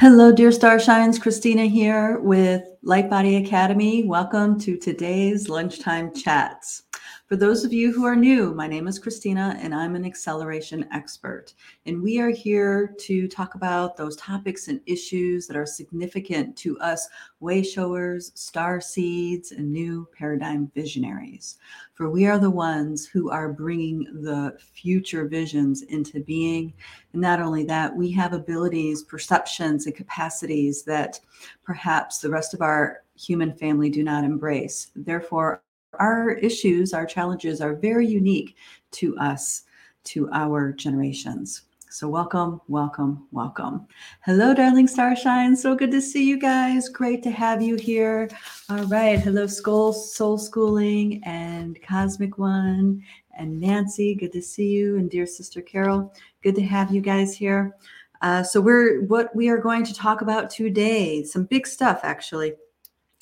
Hello, dear Starshines. Christina here with Light Body Academy. Welcome to today's lunchtime chats. For those of you who are new, my name is Christina and I'm an acceleration expert. And we are here to talk about those topics and issues that are significant to us way showers, star seeds, and new paradigm visionaries. For we are the ones who are bringing the future visions into being. And not only that, we have abilities, perceptions, and capacities that perhaps the rest of our human family do not embrace. Therefore, our issues, our challenges are very unique to us, to our generations. So, welcome, welcome, welcome. Hello, darling starshine. So good to see you guys. Great to have you here. All right. Hello, Skull, Soul Schooling and Cosmic One and Nancy. Good to see you. And dear sister Carol, good to have you guys here. Uh, so, we're what we are going to talk about today, some big stuff actually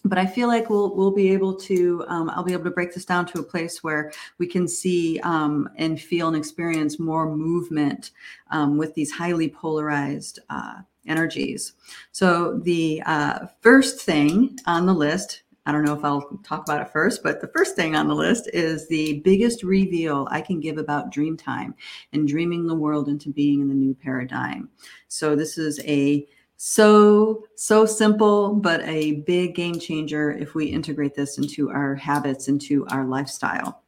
but I feel like we'll we'll be able to um, I'll be able to break this down to a place where we can see um, and feel and experience more movement um, with these highly polarized uh, energies. So the uh, first thing on the list. I don't know if I'll talk about it first, but the first thing on the list is the biggest reveal I can give about dream time and dreaming the world into being in the new paradigm. So, this is a so so simple but a big game changer if we integrate this into our habits into our lifestyle.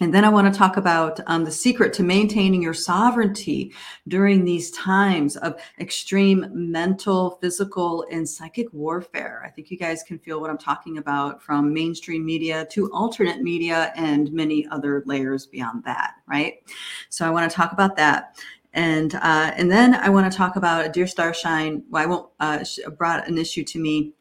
And then i want to talk about um, the secret to maintaining your sovereignty during these times of extreme mental physical and psychic warfare. I think you guys can feel what i'm talking about from mainstream media to alternate media and many other layers beyond that right? So i want to talk about that and uh, and then I want to talk about a Dear Starshine. Well, I won't. Uh, brought an issue to me.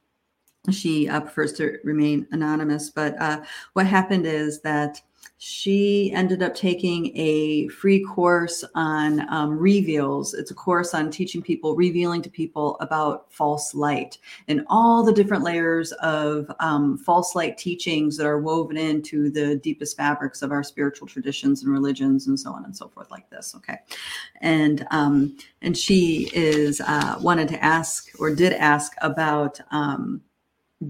She uh, prefers to remain anonymous, but uh, what happened is that she ended up taking a free course on um, reveals. It's a course on teaching people, revealing to people about false light and all the different layers of um, false light teachings that are woven into the deepest fabrics of our spiritual traditions and religions and so on and so forth, like this. Okay, and um, and she is uh, wanted to ask or did ask about. Um,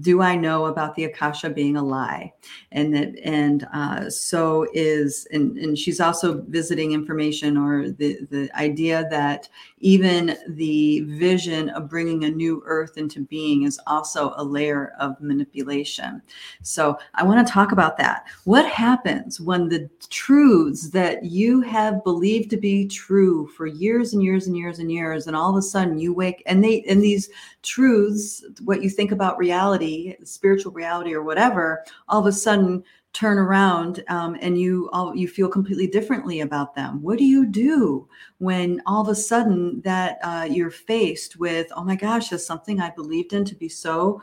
do I know about the Akasha being a lie? And that, and uh, so is, and, and she's also visiting information or the, the idea that even the vision of bringing a new earth into being is also a layer of manipulation. So I want to talk about that. What happens when the truths that you have believed to be true for years and years and years and years, and all of a sudden you wake and they, and these truths, what you think about reality, spiritual reality or whatever, all of a sudden turn around um, and you all you feel completely differently about them. What do you do when all of a sudden that uh, you're faced with oh my gosh is something i believed in to be so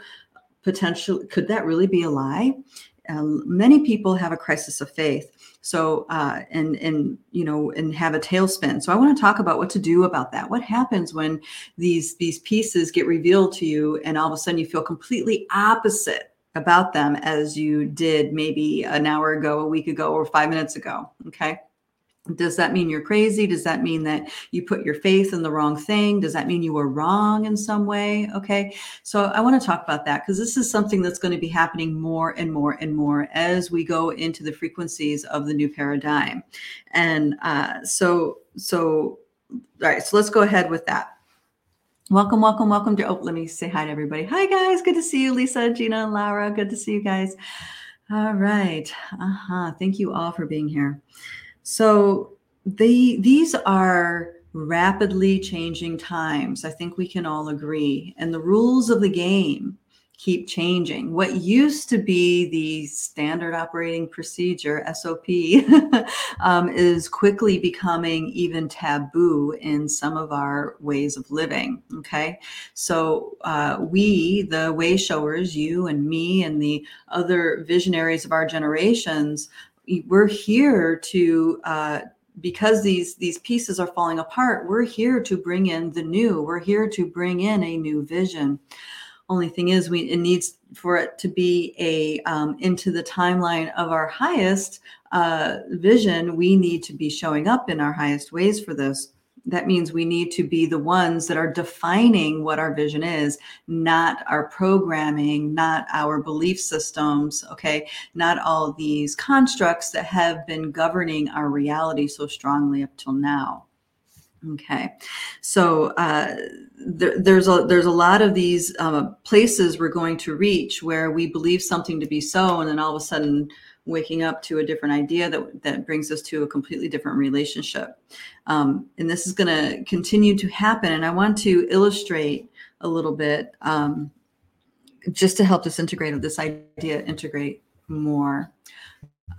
potential could that really be a lie? Um, many people have a crisis of faith so uh, and and you know and have a tailspin. So i want to talk about what to do about that. What happens when these these pieces get revealed to you and all of a sudden you feel completely opposite about them as you did maybe an hour ago, a week ago, or five minutes ago. Okay. Does that mean you're crazy? Does that mean that you put your faith in the wrong thing? Does that mean you were wrong in some way? Okay. So I want to talk about that because this is something that's going to be happening more and more and more as we go into the frequencies of the new paradigm. And uh, so, so, all right. So let's go ahead with that. Welcome, welcome, welcome to. Oh, let me say hi to everybody. Hi, guys. Good to see you, Lisa, Gina, and Laura. Good to see you guys. All right. Uh huh. Thank you all for being here. So, the these are rapidly changing times. I think we can all agree. And the rules of the game keep changing. What used to be the standard operating procedure, SOP, um, is quickly becoming even taboo in some of our ways of living. Okay. So, uh, we, the way showers, you and me, and the other visionaries of our generations, we're here to, uh, because these these pieces are falling apart we're here to bring in the new we're here to bring in a new vision only thing is, we it needs for it to be a um, into the timeline of our highest uh, vision. We need to be showing up in our highest ways for this. that means we need to be the ones that are defining what our vision is, not our programming, not our belief systems, okay? Not all these constructs that have been governing our reality so strongly up till now. Okay, so uh, there, there's a there's a lot of these uh, places we're going to reach where we believe something to be so, and then all of a sudden waking up to a different idea that, that brings us to a completely different relationship. Um, and this is going to continue to happen. And I want to illustrate a little bit um, just to help this integrate, this idea integrate more.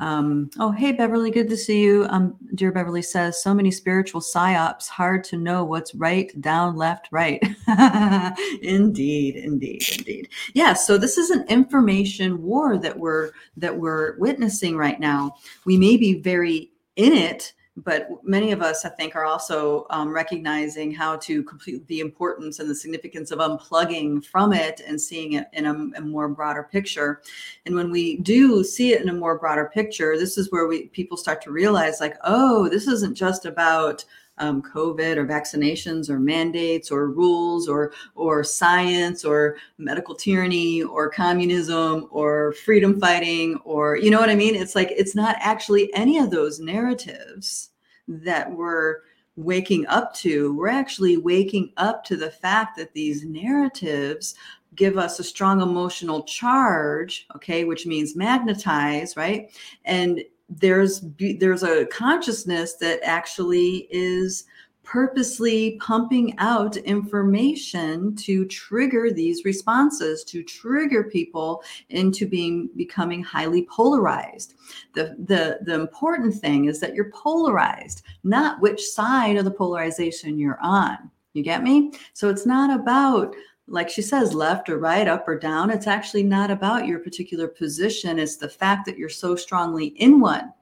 Um, oh, hey, Beverly, good to see you. Um, dear Beverly says, so many spiritual psyops, hard to know what's right, down, left, right. indeed, indeed, indeed. Yeah, so this is an information war that we're that we're witnessing right now. We may be very in it, but many of us, I think, are also um, recognizing how to complete the importance and the significance of unplugging from it and seeing it in a, a, more broader picture. And when we do see it in a more broader picture, this is where we people start to realize, like, oh, this isn't just about um, COVID or vaccinations or mandates or rules or or science or medical tyranny or communism or freedom fighting or you know what I mean? It's like it's not actually any of those narratives that we're waking up to. We're actually waking up to the fact that these narratives give us a strong emotional charge okay which means magnetize right and there's there's a consciousness that actually is purposely pumping out information to trigger these responses to trigger people into being becoming highly polarized. The the the important thing is that you're polarized not which side of the polarization you're on. You get me? So it's not about like she says, left or right, up or down. It's actually not about your particular position. It's the fact that you're so strongly in one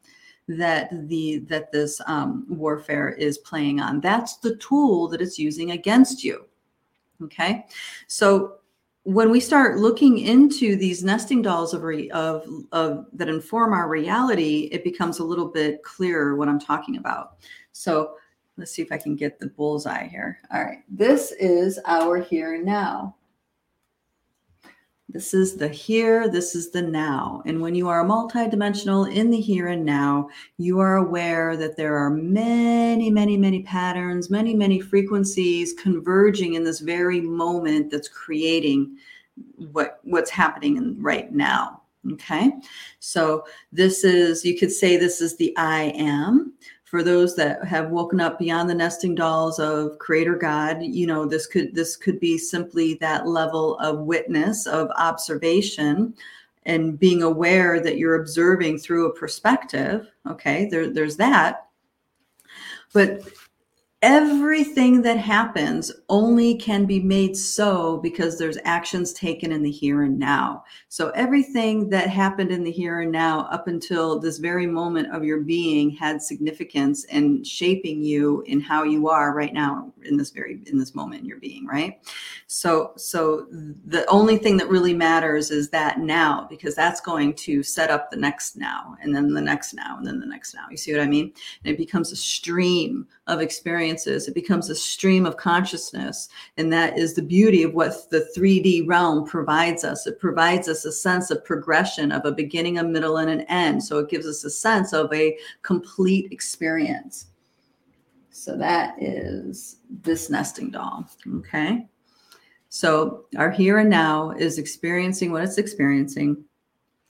that the that this um, warfare is playing on. That's the tool that it's using against you. Okay, so when we start looking into these nesting dolls of, re, of, of that inform our reality, it becomes a little bit clearer what I'm talking about. So Let's see if I can get the bullseye here. All right. This is our here and now. This is the here, this is the now. And when you are multidimensional in the here and now, you are aware that there are many, many, many patterns, many, many frequencies converging in this very moment that's creating what what's happening in, right now. Okay. So this is, you could say this is the I am for those that have woken up beyond the nesting dolls of creator god you know this could this could be simply that level of witness of observation and being aware that you're observing through a perspective okay? There, there's that. But everything that happens only can be made so because there's actions taken in the here and now. So everything that happened in the here and now up until this very moment of your being had significance in shaping you in how you are right now in this very in this moment in your being, right? So so the only thing that really matters is that now because that's going to set up the next now and then the next now and then the next now. You see what I mean? And it becomes a stream of experiences. It becomes a stream of consciousness. And that is the beauty of what the 3D realm provides us. It provides us a sense of progression, of a beginning, a middle, and an end. So it gives us a sense of a complete experience. So that is this nesting doll. Okay. So our here and now is experiencing what it's experiencing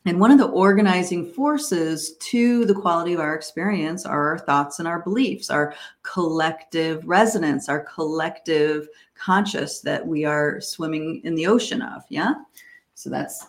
and one of the organizing forces to the quality of our experience are our thoughts and our beliefs, our collective resonance, our collective conscious that we are swimming in the ocean of. Yeah. So that's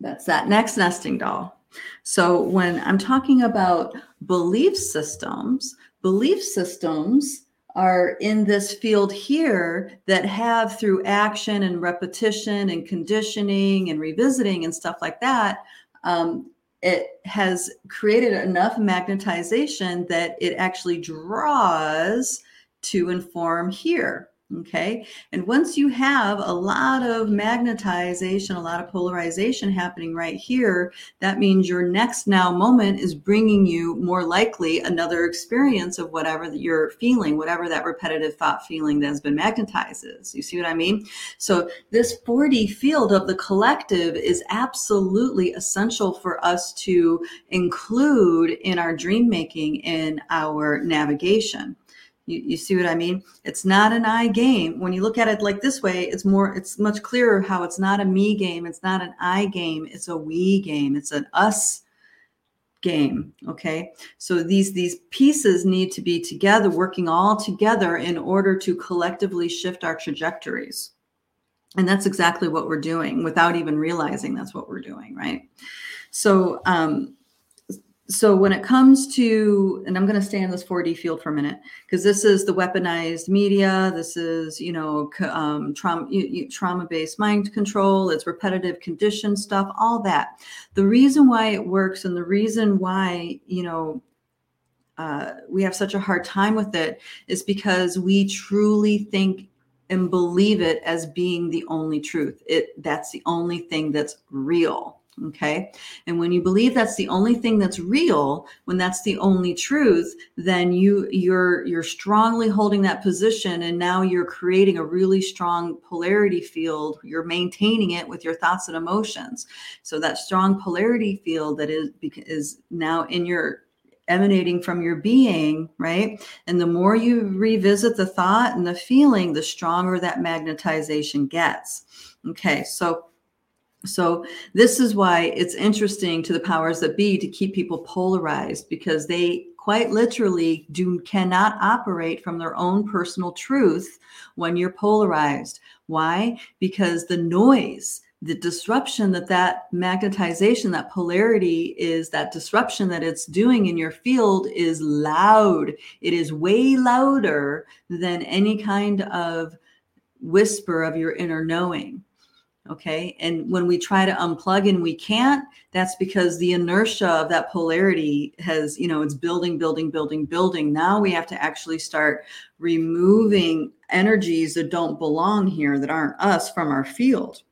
that's that next nesting doll. So when I'm talking about belief systems, belief systems are in this field here that have through action and repetition and conditioning and revisiting and stuff like that um, it has created enough magnetization that it actually draws to inform here Okay. And once you have a lot of magnetization, a lot of polarization happening right here, that means your next now moment is bringing you more likely another experience of whatever you're feeling, whatever that repetitive thought feeling that has been magnetized is. You see what I mean? So, this 4D field of the collective is absolutely essential for us to include in our dream making, in our navigation. You, you see what I mean? It's not an I game. When you look at it like this way, it's more, it's much clearer how it's not a me game. It's not an I game. It's a we game. It's an us game okay so these these pieces need to be together working all together in order to collectively shift our trajectories and that's exactly what we're doing without even realizing that's what we're doing right so um so when it comes to and i'm going to stay in this 4d field for a minute because this is the weaponized media this is you know um, trauma trauma based mind control it's repetitive condition stuff all that. The reason why it works and the reason why you know uh, we have such a hard time with it is because we truly think and believe it as being the only truth. It that's the only thing that's real Okay. And when you believe that's the only thing that's real, when that's the only truth, then you you're you're strongly holding that position and now you're creating a really strong polarity field. You're maintaining it with your thoughts and emotions. So that strong polarity field that is is now in your emanating from your being, right? And the more you revisit the thought and the feeling, the stronger that magnetization gets. Okay. So so this is why it's interesting to the powers that be to keep people polarized because they quite literally do cannot operate from their own personal truth when you're polarized. Why? Because the noise the disruption that that magnetization that polarity is that disruption that it's doing in your field is loud it is way louder than any kind of whisper of your inner knowing Okay. And when we try to unplug and we can't, that's because the inertia of that polarity has, you know, it's building, building, building, building. Now we have to actually start removing energies that don't belong here, that aren't us from our field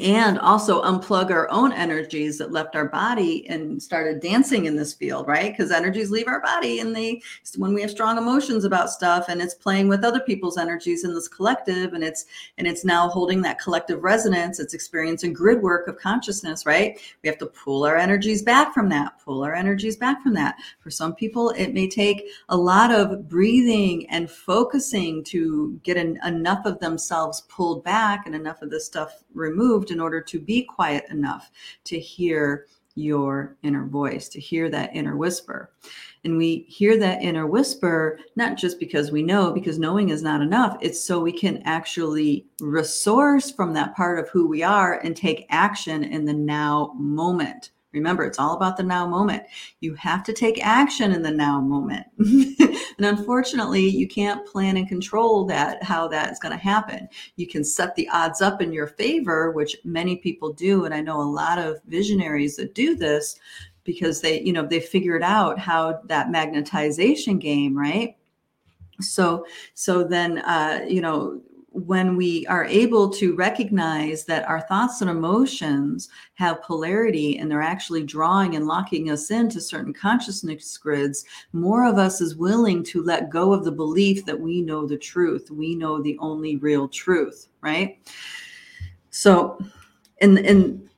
and also unplug our own energies that left our body and started dancing in this field right? Because energies leave our body and they when we have strong emotions about stuff and it's playing with other people's energies in this collective and it's and it's now holding that collective resonance it's experiencing grid work of consciousness right? We have to pull our energies back from that pull our energies back from that. For some people it may take a lot of breathing and focusing to get an, enough of themselves pulled back and enough of this stuff removed in order to be quiet enough to hear your inner voice, to hear that inner whisper. And we hear that inner whisper, not just because we know, because knowing is not enough. It's so we can actually resource from that part of who we are and take action in the now moment. Remember, it's all about the now moment. You have to take action in the now moment. and unfortunately, you can't plan and control that, how that is going to happen. You can set the odds up in your favor, which many people do. And I know a lot of visionaries that do this because they, you know, they figured out how that magnetization game, right? So, so then, uh, you know, when we are able to recognize that our thoughts and emotions have polarity and they're actually drawing and locking us into certain consciousness grids, more of us is willing to let go of the belief that we know the truth. We know the only real truth, right? So, and and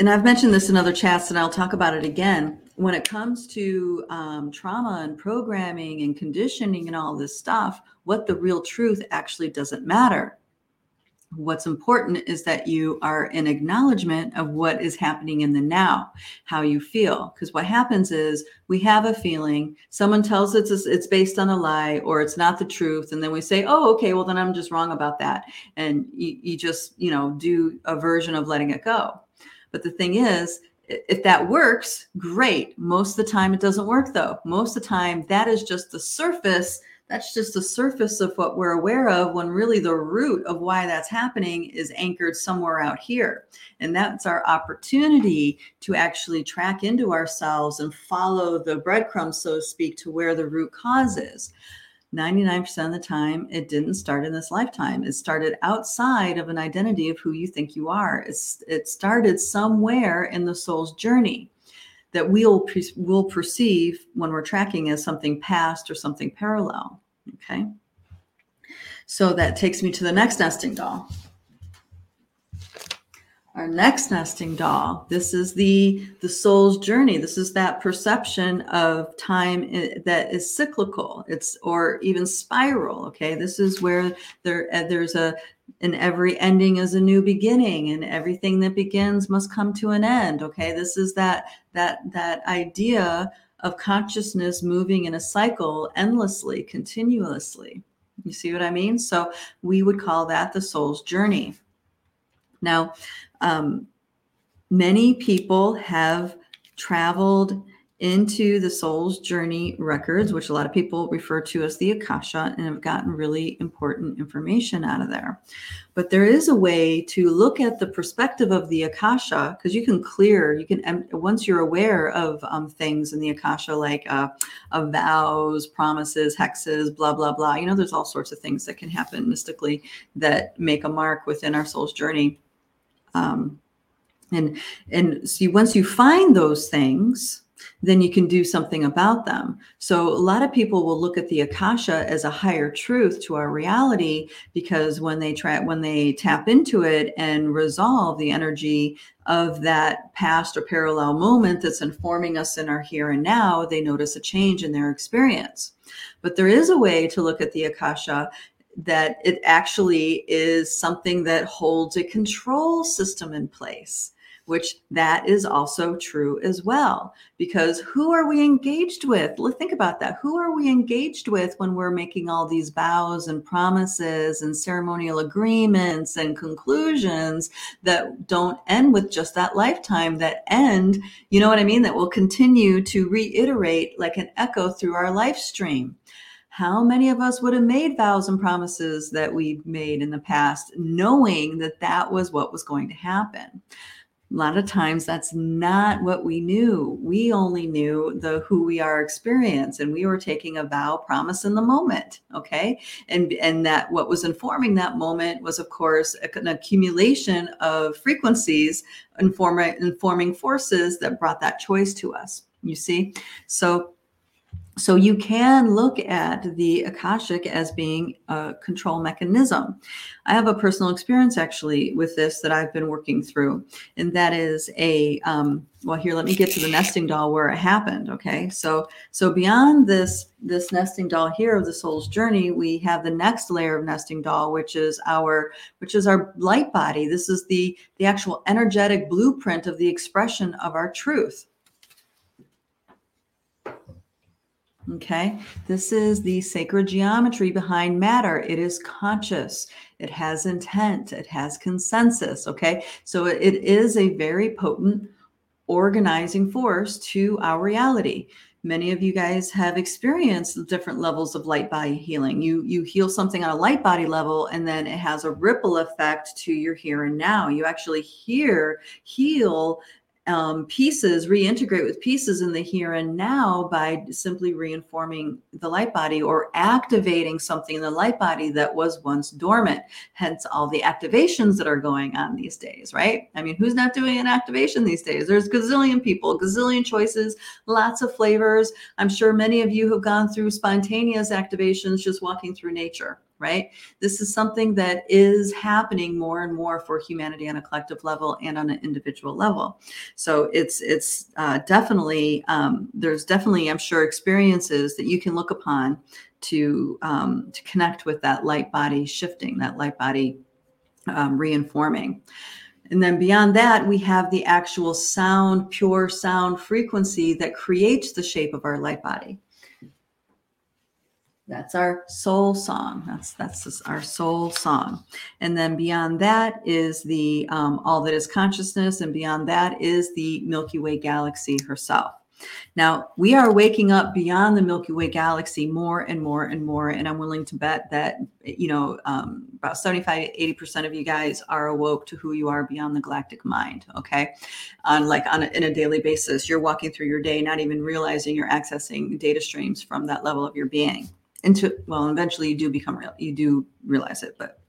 and I've mentioned this in other chats, and I'll talk about it again. When it comes to um, trauma and programming and conditioning and all this stuff, what the real truth actually doesn't matter. What's important is that you are in acknowledgement of what is happening in the now, how you feel. Because what happens is we have a feeling, someone tells us it's, it's based on a lie or it's not the truth. And then we say, oh, okay, well, then I'm just wrong about that. And you, you just, you know, do a version of letting it go. But the thing is, if that works, great. Most of the time, it doesn't work though. Most of the time, that is just the surface that's just the surface of what we're aware of when really the root of why that's happening is anchored somewhere out here. And that's our opportunity to actually track into ourselves and follow the breadcrumbs, so to speak, to where the root cause is. 99% of the time, it didn't start in this lifetime. It started outside of an identity of who you think you are. It's, it started somewhere in the soul's journey that we'll, we'll perceive when we're tracking as something past or something parallel. Okay. So that takes me to the next nesting doll. Our next nesting doll. This is the the soul's journey. This is that perception of time that is cyclical. It's or even spiral. Okay, this is where there uh, there's a and every ending is a new beginning and everything that begins must come to an end okay this is that that that idea of consciousness moving in a cycle endlessly continuously you see what i mean so we would call that the soul's journey now um, many people have traveled into the soul's journey records, which a lot of people refer to as the Akasha, and have gotten really important information out of there. But there is a way to look at the perspective of the Akasha because you can clear, you can, once you're aware of um, things in the Akasha, like uh, of vows, promises, hexes, blah, blah, blah. You know, there's all sorts of things that can happen mystically that make a mark within our soul's journey um, and and so once you find those things then you can do something about them. So a lot of people will look at the akasha as a higher truth to our reality because when they try when they tap into it and resolve the energy of that past or parallel moment that's informing us in our here and now, they notice a change in their experience. But there is a way to look at the akasha that it actually is something that holds a control system in place which that is also true as well. Because who are we engaged with? Think about that. Who are we engaged with when we're making all these vows and promises and ceremonial agreements and conclusions that don't end with just that lifetime that end you know what i mean that will continue to reiterate like an echo through our life stream how many of us would have made vows and promises that we made in the past, knowing that that was what was going to happen? A lot of times that's not what we knew. We only knew the who we are experience and we were taking a vow promise in the moment. Okay. And and that what was informing that moment was of course an accumulation of frequencies informing informing forces that brought that choice to us. You see? So so you can look at the Akashic as being a control mechanism. I have a personal experience actually with this that I've been working through, and that is a um, well. Here, let me get to the nesting doll where it happened. Okay, so so beyond this this nesting doll here of the soul's journey, we have the next layer of nesting doll, which is our which is our light body. This is the the actual energetic blueprint of the expression of our truth. Okay, this is the sacred geometry behind matter. It is conscious, it has intent, it has consensus. Okay, so it is a very potent organizing force to our reality. Many of you guys have experienced different levels of light body healing. You you heal something on a light body level, and then it has a ripple effect to your here and now. You actually hear heal um, pieces reintegrate with pieces in the here and now by simply reinforming the light body or activating something in the light body that was once dormant hence all the activations that are going on these days right? I mean who's not doing an activation these days? There's gazillion people gazillion choices lots of flavors. I'm sure many of you have gone through spontaneous activations just walking through nature right? This is something that is happening more and more for humanity on a collective level and on an individual level. So it's it's uh, definitely um, there's definitely I'm sure experiences that you can look upon to um, to connect with that light body shifting, that light body um, reinforming. And then beyond that, we have the actual sound, pure sound frequency that creates the shape of our light body. That's our soul song. That's that's our soul song. And then beyond that is the um, all that is consciousness, and beyond that is the Milky Way galaxy herself. Now we are waking up beyond the Milky Way galaxy more and more and more, and I'm willing to bet that you know um, about 75, 80 percent of you guys are awoke to who you are beyond the galactic mind. Okay, on like on a, in a daily basis, you're walking through your day, not even realizing you're accessing data streams from that level of your being into well eventually you do become real you do realize it but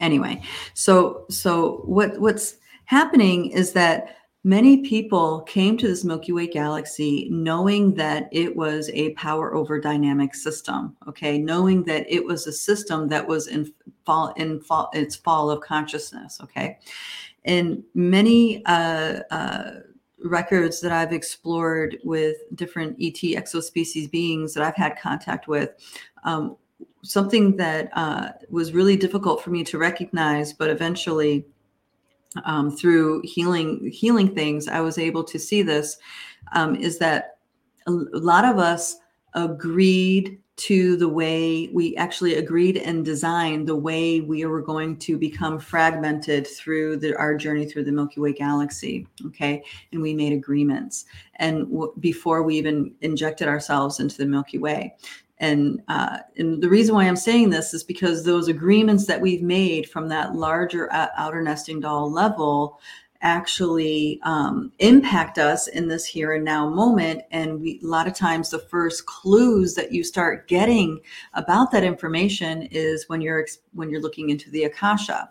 anyway. So so what what's happening is that many people came to this milky way galaxy knowing that it was a power over dynamic system okay? Knowing that it was a system that was in fall in fall its fall of consciousness okay? And many uh, uh, records that I've explored with different ET exospecies beings that I've had contact with, um, something that uh, was really difficult for me to recognize, but eventually um, through healing healing things, I was able to see this. Um, is that a, a lot of us agreed to the way we actually agreed and designed the way we were going to become fragmented through the, our journey through the Milky Way galaxy. Okay. And we made agreements. And w- before we even injected ourselves into the Milky Way. And, uh, and the reason why I'm saying this is because those agreements that we've made from that larger uh, outer nesting doll level actually um, impact us in this here and now moment. And we, a lot of times, the first clues that you start getting about that information is when you're when you're looking into the akasha.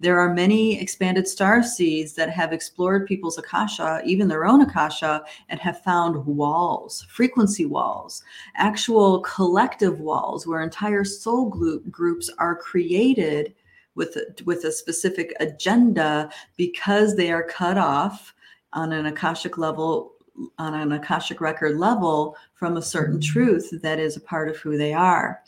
There are many expanded star seeds that have explored people's akasha, even their own akasha, and have found walls, frequency walls, actual collective walls where entire soul group groups are created with with a specific agenda because they are cut off on an akashic level on an akashic record level from a certain mm-hmm. truth that is a part of who they are.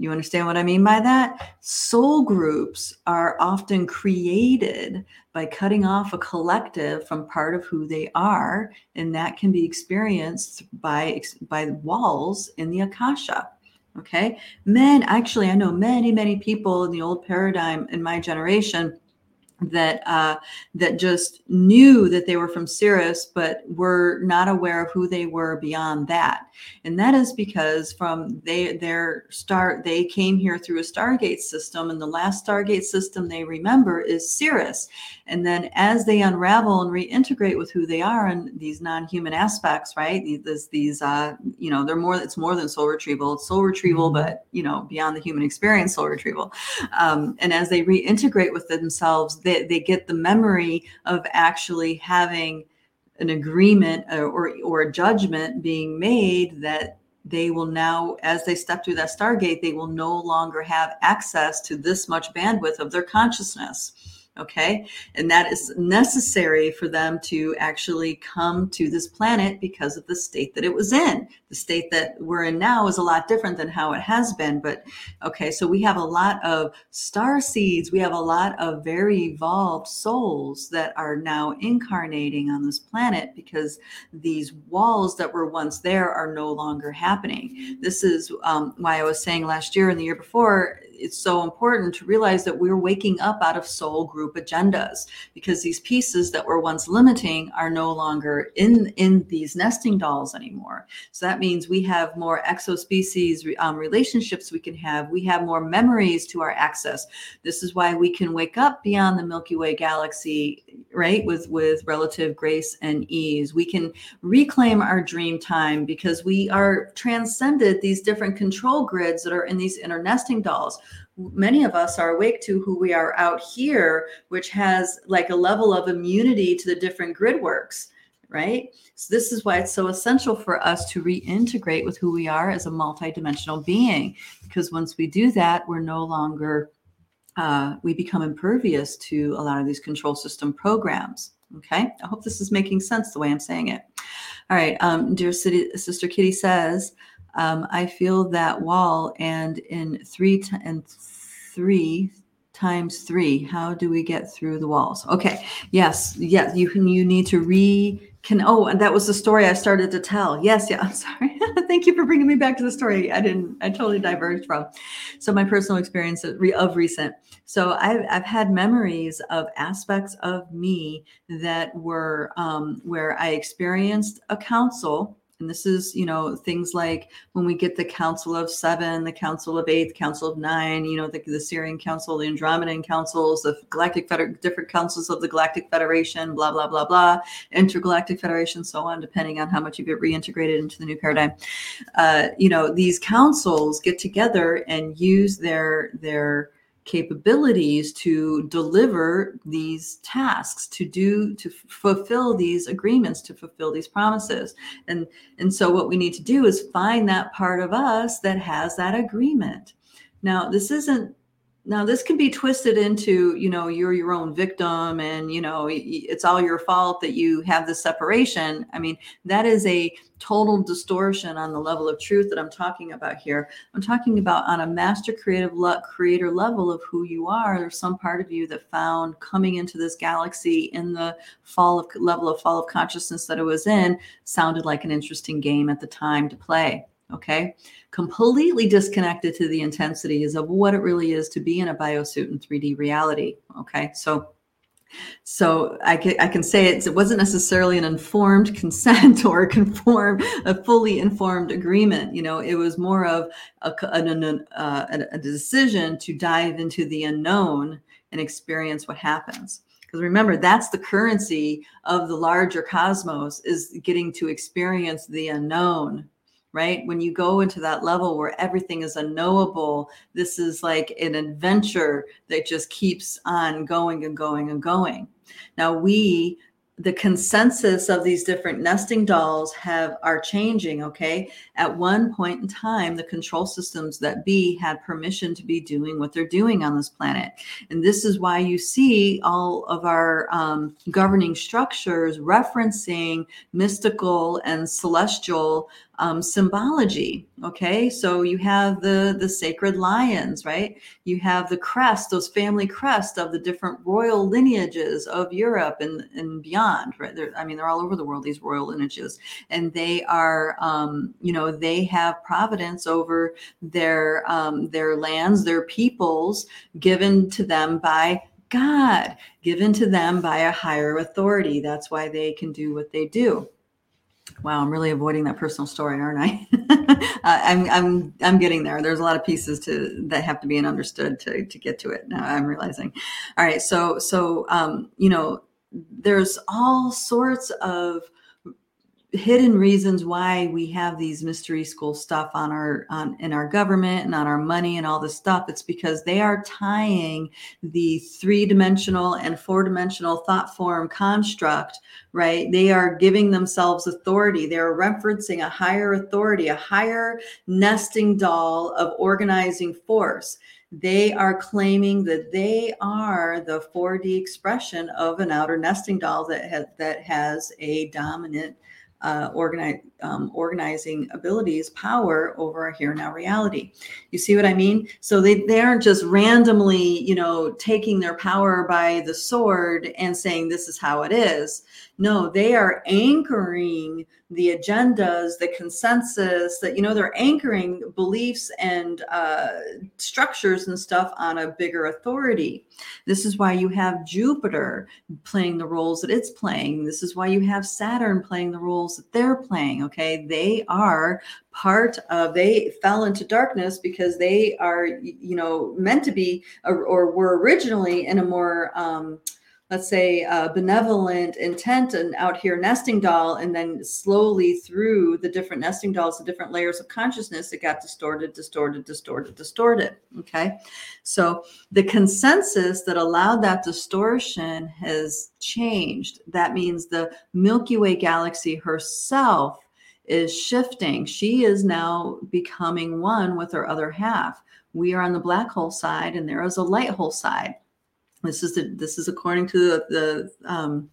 You understand what i mean by that? Soul groups are often created by cutting off a collective from part of who they are and that can be experienced by by walls in the akasha Okay. Men, actually, I know many, many people in the old paradigm in my generation that uh, that just knew that they were from Sirius, but were not aware of who they were beyond that. And that is because from they their start, they came here through a Stargate system, and the last Stargate system they remember is Sirius. And then as they unravel and reintegrate with who they are and these non-human aspects, right? These these uh, you know, they're more. It's more than soul retrieval. It's soul retrieval, mm-hmm. but you know, beyond the human experience, soul retrieval. Um, and as they reintegrate with themselves they, they get the memory of actually having an agreement or, uh, or, or a judgment being made that they will now, as they step through that Stargate, they will no longer have access to this much bandwidth of their consciousness okay? And that is necessary for them to actually come to this planet because of the state that it was in. The state that we're in now is a lot different than how it has been but okay so we have a lot of star seeds. We have a lot of very evolved souls that are now incarnating on this planet because these walls that were once there are no longer happening. This is um, why i was saying last year and the year before it's so important to realize that we're waking up out of soul group agendas because these pieces that were once limiting are no longer in in these nesting dolls anymore. So that means we have more exospecies um, relationships we can have. We have more memories to our access. This is why we can wake up beyond the milky way galaxy right with with relative grace and ease. We can reclaim our dream time because we are transcended these different control grids that are in these inner nesting dolls many of us are awake to who we are out here which has like a level of immunity to the different grid works right so this is why it's so essential for us to reintegrate with who we are as a multidimensional being because once we do that we're no longer uh, we become impervious to a lot of these control system programs. Okay, I hope this is making sense the way I'm saying it. All right, um, dear city, sister Kitty says, um, I feel that wall, and in three t- and three times three, how do we get through the walls? Okay, yes, yes, you can. You need to re can oh and that was the story i started to tell yes yeah i'm sorry thank you for bringing me back to the story i didn't i totally diverged from so my personal experience of, recent so I've, I've had memories of aspects of me that were um, where i experienced a council And this is, you know, things like when we get the Council of Seven, the Council of Eight, Council of Nine, you know, the, the Sirian Council, the Andromedan councils, the Galactic Feder- different councils of the Galactic Federation, blah, blah, blah, blah, Intergalactic Federation, so on, depending on how much you get reintegrated into the new paradigm. Uh, you know, these councils get together and use their their capabilities to deliver these tasks to do to fulfill these agreements to fulfill these promises. And and so what we need to do is find that part of us that has that agreement. Now this isn't now this can be twisted into you know you're your own victim and you know it's all your fault that you have this separation. I mean that is a total distortion on the level of truth that i'm talking about here. I'm talking about on a master creative le- creator level of who you are. There's some part of you that found coming into this galaxy in the fall of level of fall of consciousness that it was in sounded like an interesting game at the time to play okay? Completely disconnected to the intensities of what it really is to be in a biosuit in 3d reality okay? So so I can, I can say it, it wasn't necessarily an informed consent or conform a fully informed agreement. You know, it was more of a, a, a, uh, a decision to dive into the unknown and experience what happens. Because remember that's the currency of the larger cosmos is getting to experience the unknown right? When you go into that level where everything is unknowable, this is like an adventure that just keeps on going and going and going. Now, we the consensus of these different nesting dolls have are changing okay at one point in time the control systems that be had permission to be doing what they're doing on this planet and this is why you see all of our um, governing structures referencing mystical and celestial um, symbology. Okay, so you have the the sacred lions, right? You have the crest, those family crest of the different royal lineages of Europe and and beyond. Right? They're, I mean, they're all over the world. These royal lineages, and they are, um, you know, they have providence over their um, their lands, their peoples, given to them by God, given to them by a higher authority. That's why they can do what they do. Wow, I'm really avoiding that personal story, aren't I? uh, I'm I'm I'm getting there. There's a lot of pieces to that have to be understood to to get to it. Now I'm realizing. All right, so so um, you know, there's all sorts of hidden reasons why we have these mystery school stuff on our on in our government and on our money and all this stuff it's because they are tying the three-dimensional and four-dimensional thought form construct right? They are giving themselves authority. They're referencing a higher authority a higher nesting doll of organizing force. They are claiming that they are the 4D expression of an outer nesting doll that has that has a dominant uh, organize, um, organizing abilities power over our here now reality. You see what I mean? So they, they aren't just randomly, you know, taking their power by the sword and saying this is how it is. No, they are anchoring the agendas, the consensus that, you know, they're anchoring beliefs and uh, structures and stuff on a bigger authority. This is why you have Jupiter playing the roles that it's playing. This is why you have Saturn playing the roles that they're playing. Okay. They are part of, they fell into darkness because they are, you know, meant to be or, or were originally in a more, um, let's say benevolent intent and out here nesting doll and then slowly through the different nesting dolls the different layers of consciousness it got distorted distorted distorted distorted okay? So the consensus that allowed that distortion has changed. That means the milky way galaxy herself is shifting. She is now becoming one with her other half. We are on the black hole side and there is a light hole side this is the, this is according to the, the um,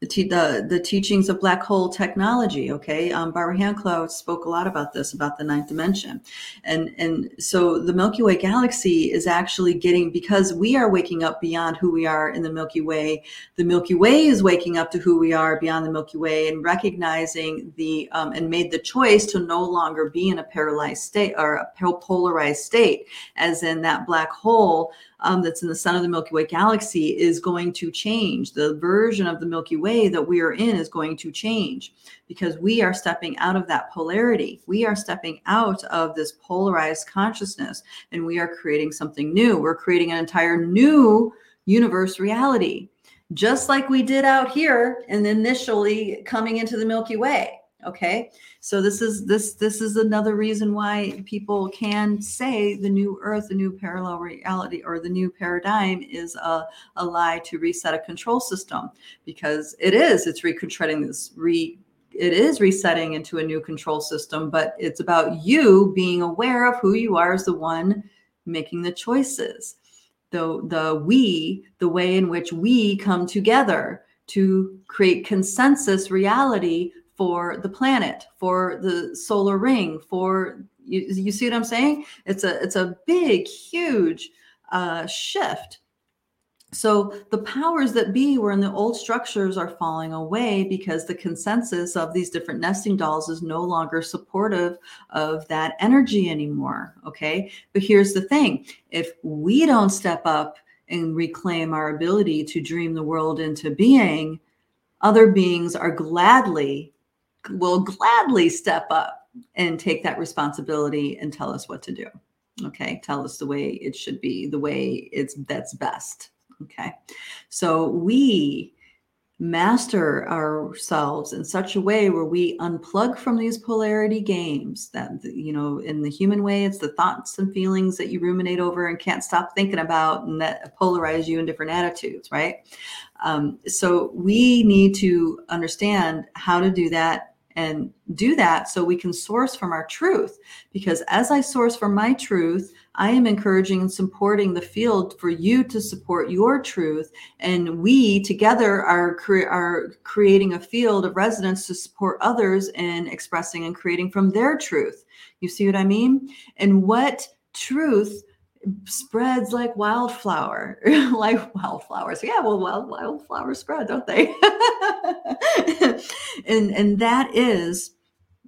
the, te- the, the teachings of black hole technology. Okay, um, Barbara Hand Clow spoke a lot about this, about the ninth dimension, and and so the Milky Way galaxy is actually getting because we are waking up beyond who we are in the Milky Way. The Milky Way is waking up to who we are beyond the Milky Way and recognizing the um, and made the choice to no longer be in a paralyzed state or a polarized state, as in that black hole um, that's in the center of the Milky Way galaxy is going to change. The version of the Milky Way that we are in is going to change because we are stepping out of that polarity. We are stepping out of this polarized consciousness and we are creating something new. We're creating an entire new universe reality, just like we did out here and initially coming into the Milky Way okay so this is this this is another reason why people can say the new earth the new parallel reality or the new paradigm is a, a lie to reset a control system because it is it's recreating this re it is resetting into a new control system but it's about you being aware of who you are as the one making the choices. The the we the way in which we come together to create consensus reality for the planet, for the solar ring, for you, you see what I'm saying? It's a it's a big, huge uh, shift. So the powers that be were in the old structures are falling away because the consensus of these different nesting dolls is no longer supportive of that energy anymore. Okay. But here's the thing if we don't step up and reclaim our ability to dream the world into being, other beings are gladly will gladly step up and take that responsibility and tell us what to do. Okay, tell us the way it should be, the way it's that's best. Okay, so we master ourselves in such a way where we unplug from these polarity games that you know in the human way it's the thoughts and feelings that you ruminate over and can't stop thinking about and that polarize you in different attitudes right um, so we need to understand how to do that and do that so we can source from our truth. Because as I source from my truth, I am encouraging and supporting the field for you to support your truth. And we together are, cre- are creating a field of resonance to support others in expressing and creating from their truth. You see what I mean? And what truth spreads like wildflower, like wildflowers. Yeah, well, wild wildflowers spread, don't they? and and that is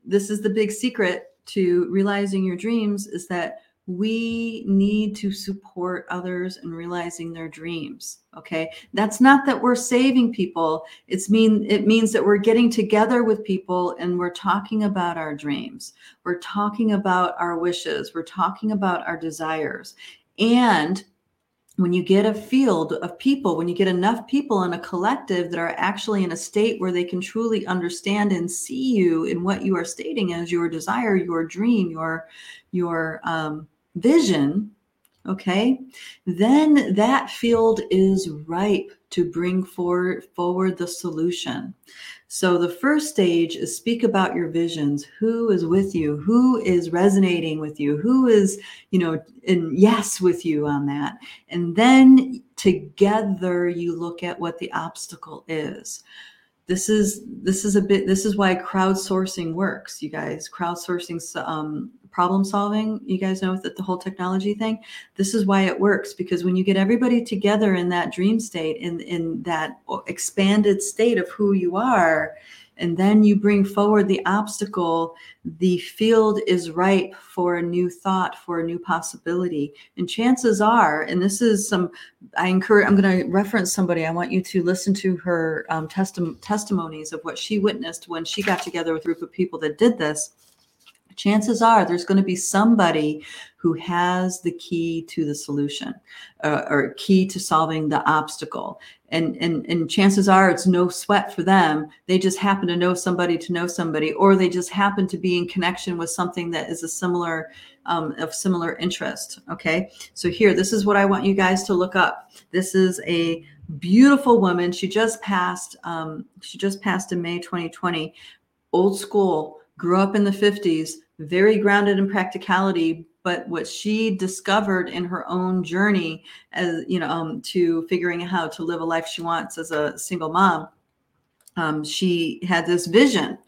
this is the big secret to realizing your dreams is that we need to support others in realizing their dreams okay? That's not that we're saving people. It's mean it means that we're getting together with people and we're talking about our dreams. We're talking about our wishes. We're talking about our desires. And when you get a field of people, when you get enough people in a collective that are actually in a state where they can truly understand and see you in what you are stating as your desire, your dream, your your um, vision, okay, then that field is ripe to bring forward forward the solution. So the first stage is speak about your visions. Who is with you? Who is resonating with you? Who is, you know, in yes with you on that? And then together you look at what the obstacle is. This is this is a bit this is why crowdsourcing works, you guys. Crowdsourcing um, problem solving you guys know that the whole technology thing this is why it works because when you get everybody together in that dream state in in that expanded state of who you are and then you bring forward the obstacle the field is ripe for a new thought for a new possibility. And chances are and this is some i encourage i'm going to reference somebody i want you to listen to her um, testi- testimonies of what she witnessed when she got together with a group of people that did this chances are there's going to be somebody who has the key to the solution uh, or key to solving the obstacle. And, and and chances are it's no sweat for them. They just happen to know somebody to know somebody or they just happen to be in connection with something that is a similar um, of similar interest okay? So here this is what i want you guys to look up. This is a beautiful woman. She just passed um, she just passed in may 2020 old school grew up in the 50s very grounded in practicality but what she discovered in her own journey as you know um, to figuring out how to live a life she wants as a single mom um, she had this vision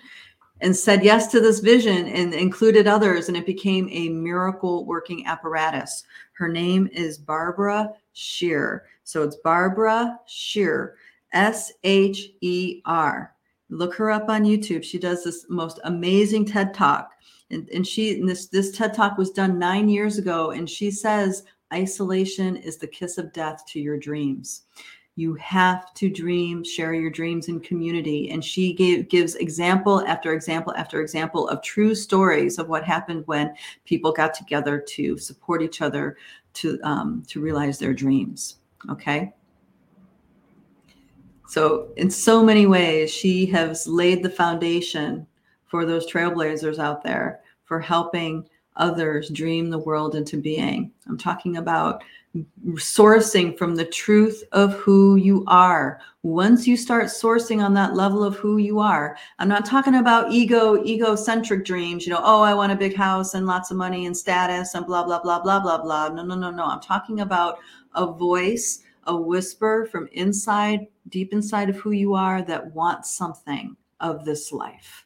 and said yes to this vision and included others and it became a miracle working apparatus. Her name is barbara sher so it's barbara sher s-h-e-r look her up on youtube. She does this most amazing ted talk and, and she and this this ted talk was done nine years ago and she says isolation is the kiss of death to your dreams You have to dream, share your dreams in community. And she gave, gives example after example after example of true stories of what happened when people got together to support each other to um, to realize their dreams. Okay. So, in so many ways, she has laid the foundation for those trailblazers out there for helping others dream the world into being. I'm talking about sourcing from the truth of who you are. Once you start sourcing on that level of who you are, I'm not talking about ego, egocentric dreams, you know, oh, I want a big house and lots of money and status and blah, blah, blah, blah, blah, blah. No, no, no, no. I'm talking about a voice, a whisper from inside, deep inside of who you are that wants something of this life.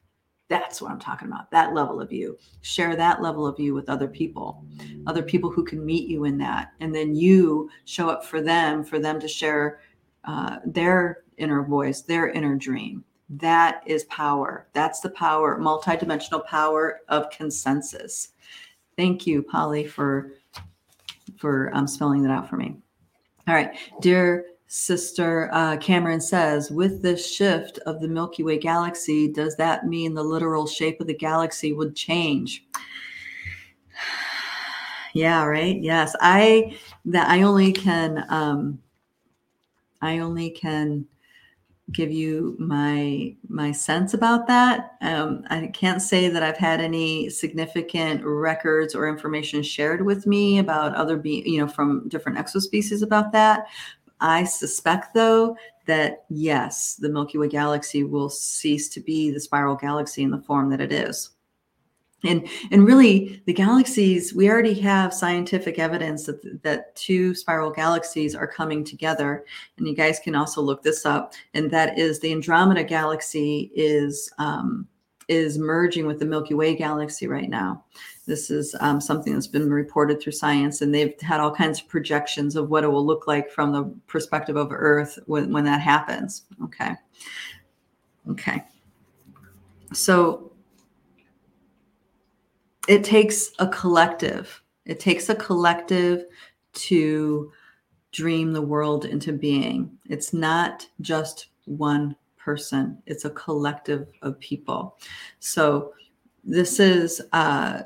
That's what I'm talking about. That level of you. Share that level of you with other people, other people who can meet you in that. And then you show up for them, for them to share uh, their inner voice, their inner dream. That is power. That's the power, multidimensional power of consensus. Thank you, Polly, for for um, spelling that out for me. All right, dear Sister uh, Cameron says, with this shift of the Milky Way galaxy, does that mean the literal shape of the galaxy would change? yeah, right. Yes, I that I only can um, I only can give you my my sense about that. Um, I can't say that I've had any significant records or information shared with me about other be you know from different exospecies about that. I suspect, though, that yes, the Milky Way galaxy will cease to be the spiral galaxy in the form that it is. And, and really, the galaxies, we already have scientific evidence that, that two spiral galaxies are coming together. And you guys can also look this up. And that is the Andromeda galaxy is, um, is merging with the Milky Way galaxy right now. This is um, something that's been reported through science, and they've had all kinds of projections of what it will look like from the perspective of Earth when, when that happens. Okay. Okay. So it takes a collective, it takes a collective to dream the world into being. It's not just one person, it's a collective of people. So this is uh,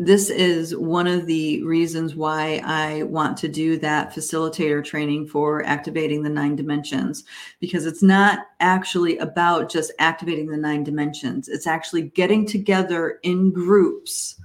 this is one of the reasons why I want to do that facilitator training for activating the nine dimensions, because it's not actually about just activating the nine dimensions. It's actually getting together in groups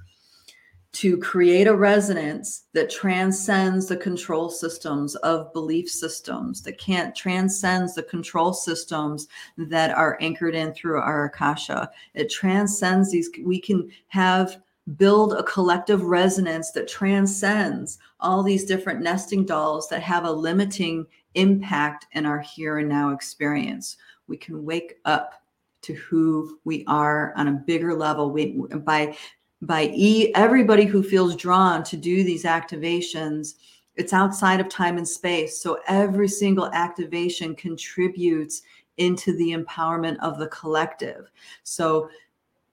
to create a resonance that transcends the control systems of belief systems that can't transcends the control systems that are anchored in through our akasha it transcends these we can have build a collective resonance that transcends all these different nesting dolls that have a limiting impact in our here and now experience. We can wake up to who we are on a bigger level. We, by by e, everybody who feels drawn to do these activations it's outside of time and space. So every single activation contributes into the empowerment of the collective. So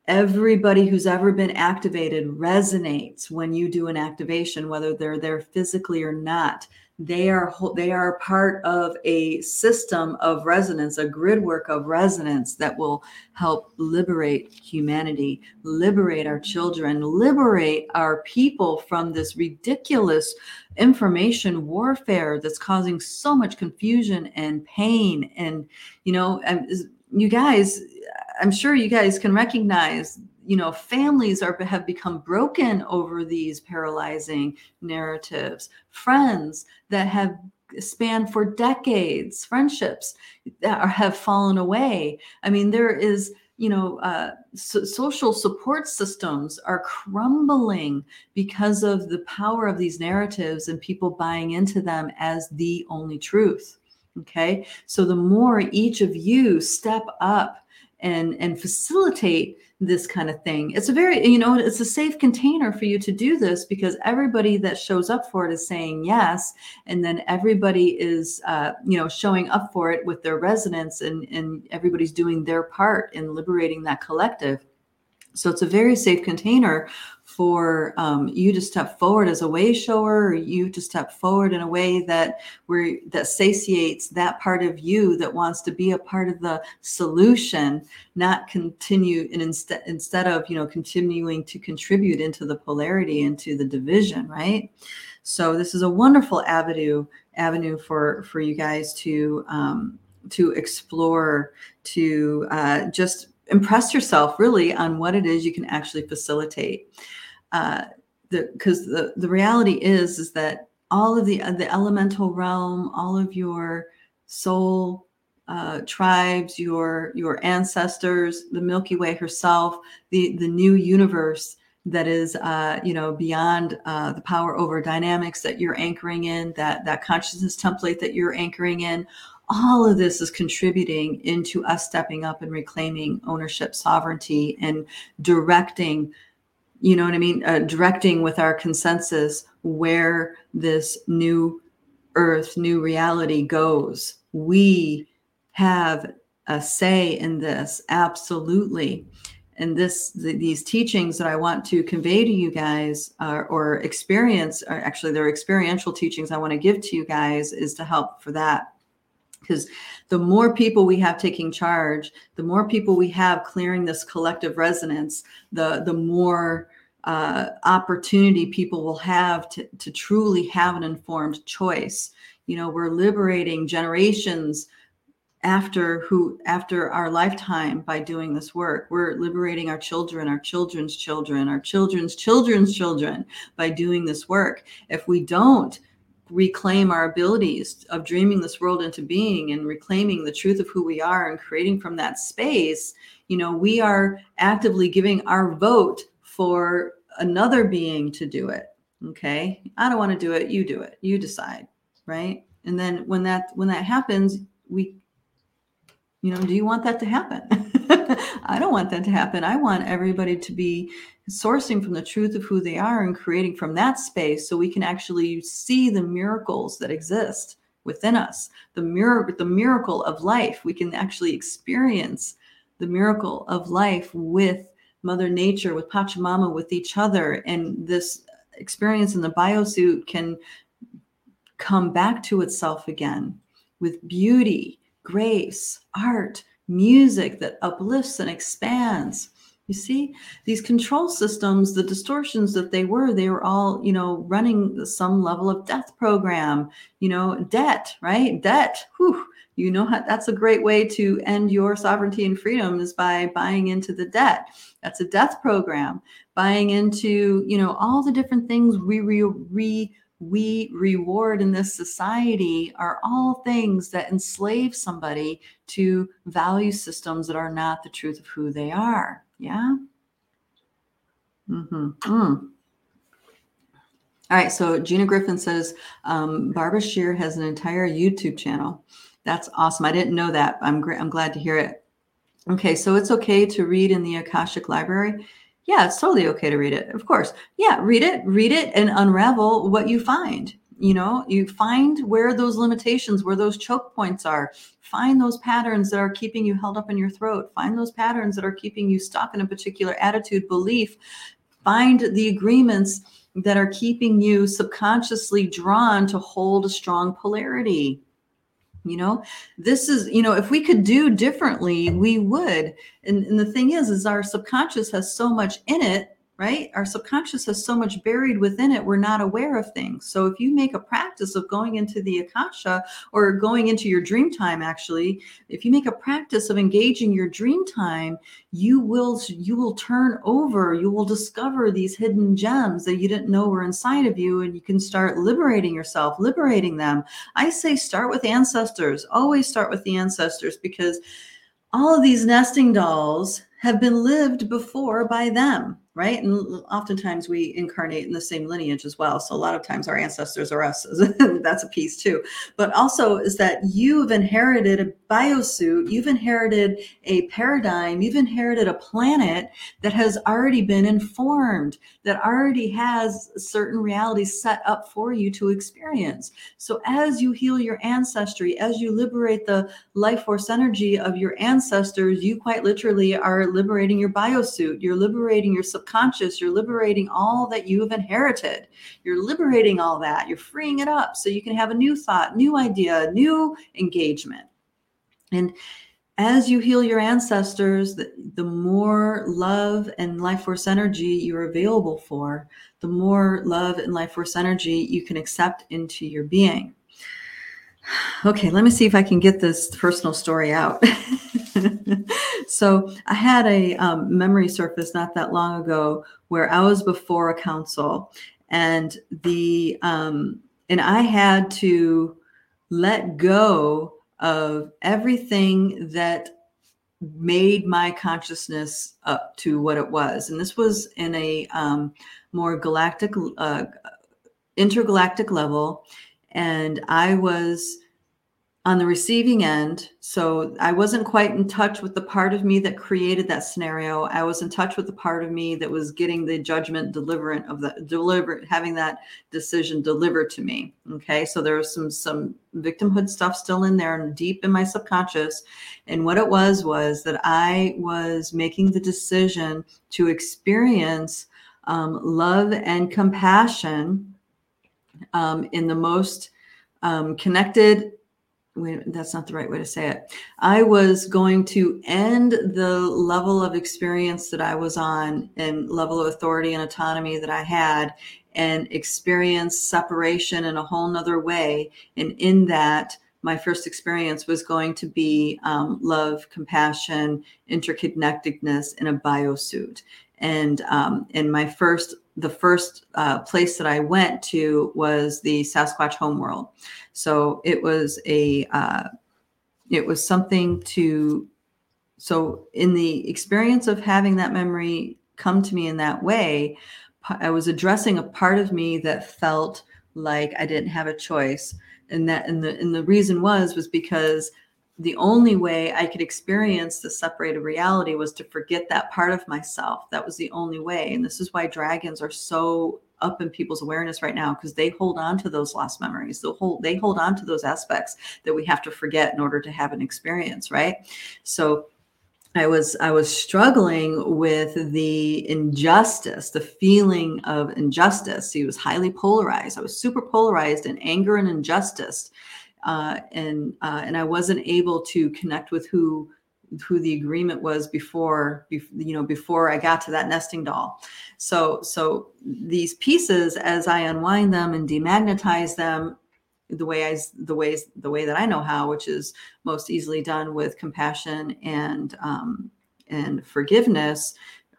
everybody who's ever been activated resonates when you do an activation whether they're there physically or not. They are they are part of a system of resonance a grid work of resonance that will help liberate humanity liberate our children liberate our people from this ridiculous information warfare that's causing so much confusion and pain and you know and you guys I'm sure you guys can recognize, you know, families are have become broken over these paralyzing narratives. Friends that have spanned for decades, friendships that are, have fallen away. I mean, there is you know, uh, so social support systems are crumbling because of the power of these narratives and people buying into them as the only truth. Okay. So the more each of you step up and and facilitate this kind of thing it's a very you know it's a safe container for you to do this because everybody that shows up for it is saying yes and then everybody is uh, you know showing up for it with their resonance and and everybody's doing their part in liberating that collective So it's a very safe container for um, you to step forward as a way shower, or you to step forward in a way that where that satiates that part of you that wants to be a part of the solution, not continue and instead instead of you know continuing to contribute into the polarity, into the division, right? So this is a wonderful avenue avenue for for you guys to um, to explore, to uh, just impress yourself really on what it is you can actually facilitate. Uh, because the, the, the reality is is that all of the uh, the elemental realm, all of your soul uh, tribes, your your ancestors, the Milky Way herself, the the new universe that is uh, you know beyond uh, the power over dynamics that you're anchoring in, that that consciousness template that you're anchoring in, all of this is contributing into us stepping up and reclaiming ownership, sovereignty, and directing, you know what I mean? Uh, directing with our consensus where this new earth, new reality goes. We have a say in this, absolutely. And this, the, these teachings that I want to convey to you guys, uh, or experience, or actually, they're experiential teachings I want to give to you guys, is to help for that because the more people we have taking charge the more people we have clearing this collective resonance the the more uh, opportunity people will have to, to truly have an informed choice. You know we're liberating generations after who after our lifetime by doing this work. We're liberating our children our children's children our children's children's children by doing this work. If we don't reclaim our abilities of dreaming this world into being and reclaiming the truth of who we are and creating from that space, you know, we are actively giving our vote for another being to do it. Okay. I don't want to do it. You do it. You decide. Right. And then when that when that happens, we you know, do you want that to happen? I don't want that to happen. I want everybody to be sourcing from the truth of who they are and creating from that space so we can actually see the miracles that exist within us. The miracle the miracle of life. We can actually experience the miracle of life with mother nature with pachamama with each other. And this experience in the biosuit can come back to itself again with beauty grace art music that uplifts and expands you see, these control systems, the distortions that they were, they were all, you know, running some level of death program, you know, debt, right? Debt. Whew. You know, how, that's a great way to end your sovereignty and freedom is by buying into the debt. That's a death program. Buying into, you know, all the different things we re, re we reward in this society are all things that enslave somebody to value systems that are not the truth of who they are. Yeah. Mm-hmm. Mm. All right. So Gina Griffin says um, Barbara Sher has an entire YouTube channel. That's awesome. I didn't know that. I'm I'm glad to hear it. Okay. So it's okay to read in the Akashic Library. Yeah, it's totally okay to read it. Of course. Yeah, read it, read it, and unravel what you find you know you find where those limitations where those choke points are find those patterns that are keeping you held up in your throat find those patterns that are keeping you stuck in a particular attitude belief find the agreements that are keeping you subconsciously drawn to hold a strong polarity you know? This is you know if we could do differently we would. And, and the thing is is our subconscious has so much in it right? Our subconscious has so much buried within it, we're not aware of things. So if you make a practice of going into the Akasha or going into your dream time, actually, if you make a practice of engaging your dream time, you will you will turn over, you will discover these hidden gems that you didn't know were inside of you, and you can start liberating yourself, liberating them. I say start with ancestors. Always start with the ancestors because all of these nesting dolls have been lived before by them right? And oftentimes we incarnate in the same lineage as well. So a lot of times our ancestors are us. That's a piece too. But also is that you've inherited a biosuit, you've inherited a paradigm, you've inherited a planet that has already been informed, that already has certain realities set up for you to experience. So as you heal your ancestry, as you liberate the life force energy of your ancestors, you quite literally are liberating your biosuit. You're liberating your subconscious. You're liberating all that you have inherited. You're liberating all that. You're freeing it up so you can have a new thought, new idea, new engagement. And as you heal your ancestors, the, the more love and life force energy you're available for, the more love and life force energy you can accept into your being. Okay, let me see if I can get this personal story out. so I had a um, memory surface not that long ago where I was before a council, and the um, and I had to let go of everything that made my consciousness up to what it was, and this was in a um, more galactic, uh, intergalactic level, and I was on the receiving end. So I wasn't quite in touch with the part of me that created that scenario. I was in touch with the part of me that was getting the judgment deliverant of the deliver having that decision delivered to me. Okay. So there was some some victimhood stuff still in there and deep in my subconscious. And what it was was that I was making the decision to experience um, love and compassion um, in the most um, connected wait, that's not the right way to say it. I was going to end the level of experience that I was on and level of authority and autonomy that I had and experience separation in a whole nother way. And in that, my first experience was going to be um, love, compassion, interconnectedness in a biosuit. And um, and my first the first uh, place that I went to was the Sasquatch homeworld. So it was a uh, it was something to so in the experience of having that memory come to me in that way, I was addressing a part of me that felt like I didn't have a choice. And that and the and the reason was was because the only way I could experience the separated reality was to forget that part of myself. That was the only way. And this is why dragons are so up in people's awareness right now because they hold on to those lost memories. They hold they hold on to those aspects that we have to forget in order to have an experience, right? So I was I was struggling with the injustice, the feeling of injustice. He was highly polarized. I was super polarized in anger and injustice uh, and uh, and I wasn't able to connect with who who the agreement was before you know before I got to that nesting doll. So so these pieces as I unwind them and demagnetize them the way I the ways the way that I know how, which is most easily done with compassion and um, and forgiveness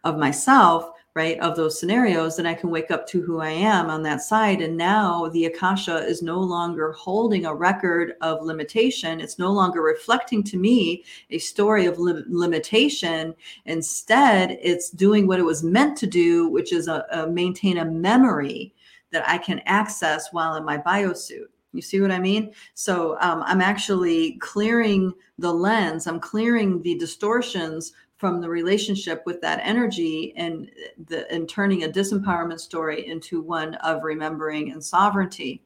of myself right of those scenarios then i can wake up to who i am on that side. And now the akasha is no longer holding a record of limitation. It's no longer reflecting to me a story of li- limitation. Instead it's doing what it was meant to do which is a, a maintain a memory that i can access while in my biosuit. You see what I mean? So um, I'm actually clearing the lens, I'm clearing the distortions from the relationship with that energy and the and turning a disempowerment story into one of remembering and sovereignty.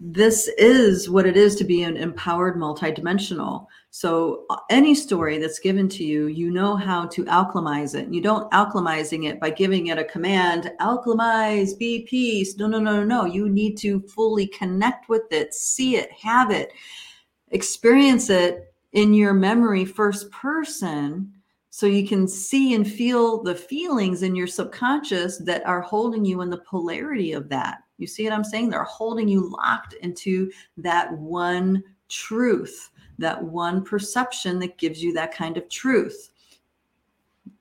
This is what it is to be an empowered multidimensional. So uh, any story that's given to you you know how to alchemize it. You don't alchemizing it by giving it a command alchemize be peace. No no no no no. You need to fully connect with it see it have it experience it in your memory first person so you can see and feel the feelings in your subconscious that are holding you in the polarity of that. You see what I'm saying? They're holding you locked into that one truth, that one perception that gives you that kind of truth.